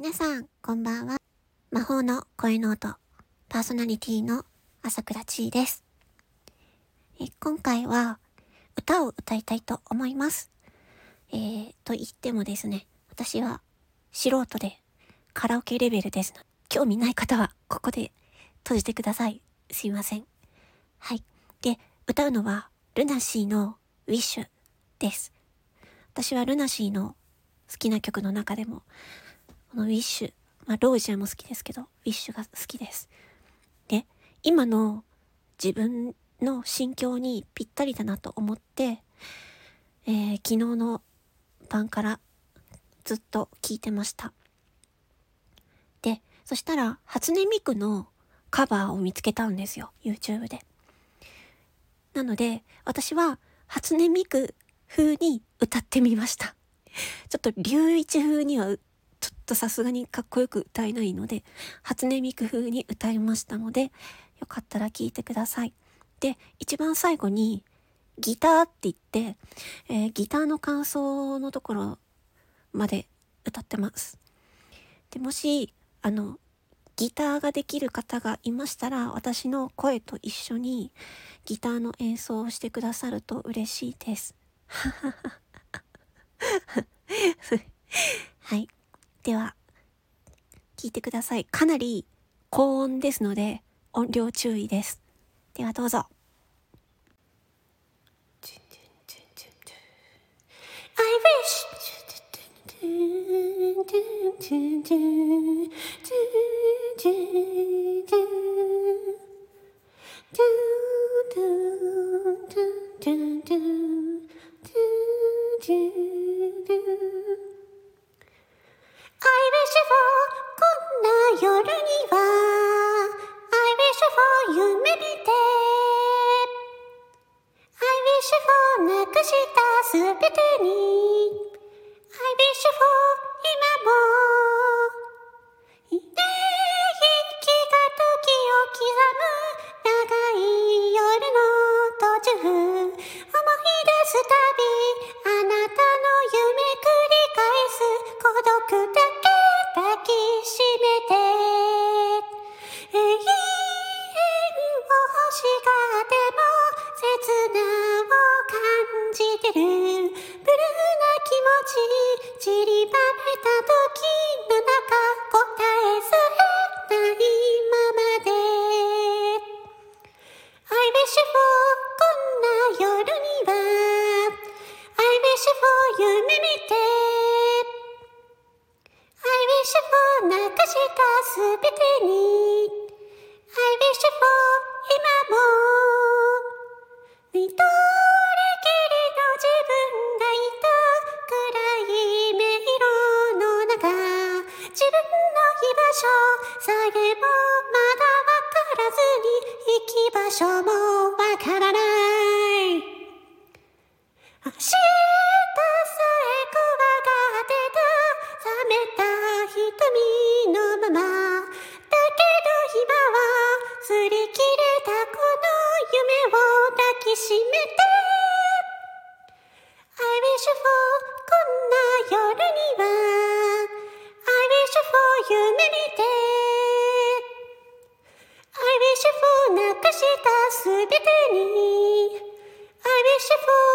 皆さん、こんばんは。魔法の声の音、パーソナリティの朝倉千恵です。え今回は、歌を歌いたいと思います。えー、と言ってもですね、私は素人でカラオケレベルですの。興味ない方は、ここで閉じてください。すいません。はい。で、歌うのは、ルナシーのウィッシュです。私はルナシーの好きな曲の中でも、このウィッシュ、まあ、ロージアも好きですけど、ウィッシュが好きです。で、今の自分の心境にぴったりだなと思って、えー、昨日の晩からずっと聞いてました。で、そしたら、初音ミクのカバーを見つけたんですよ、YouTube で。なので、私は初音ミク風に歌ってみました。ちょっと龍一風にはとさすがにかっこよく歌えないので、初音ミク風に歌いましたので、よかったら聴いてください。で、一番最後にギターって言って、えー、ギターの感想のところまで歌ってます。で、もし、あの、ギターができる方がいましたら、私の声と一緒にギターの演奏をしてくださると嬉しいです。はい。では、聞いてください。かなり高音ですので、音量注意です。ではどうぞ。I wish したすべてに。I wish for 今もいい息が時を刻む長い夜の途中。思い出すたびあなたの夢繰り返す孤独だけ抱きしめて。永遠を欲しがっても切ないじてる。ブルーな気持ち散りばめた時の中答えされないままで I wish for こんな夜には I wish for 夢見て I wish for なくしたすべてに。I wish for 今も。見認場所もわからない。明日さえ怖がってた。冷めた瞳のまま。だけど今は擦り切れたこの夢を抱きしめて。I wish for こんな夜には。beautiful.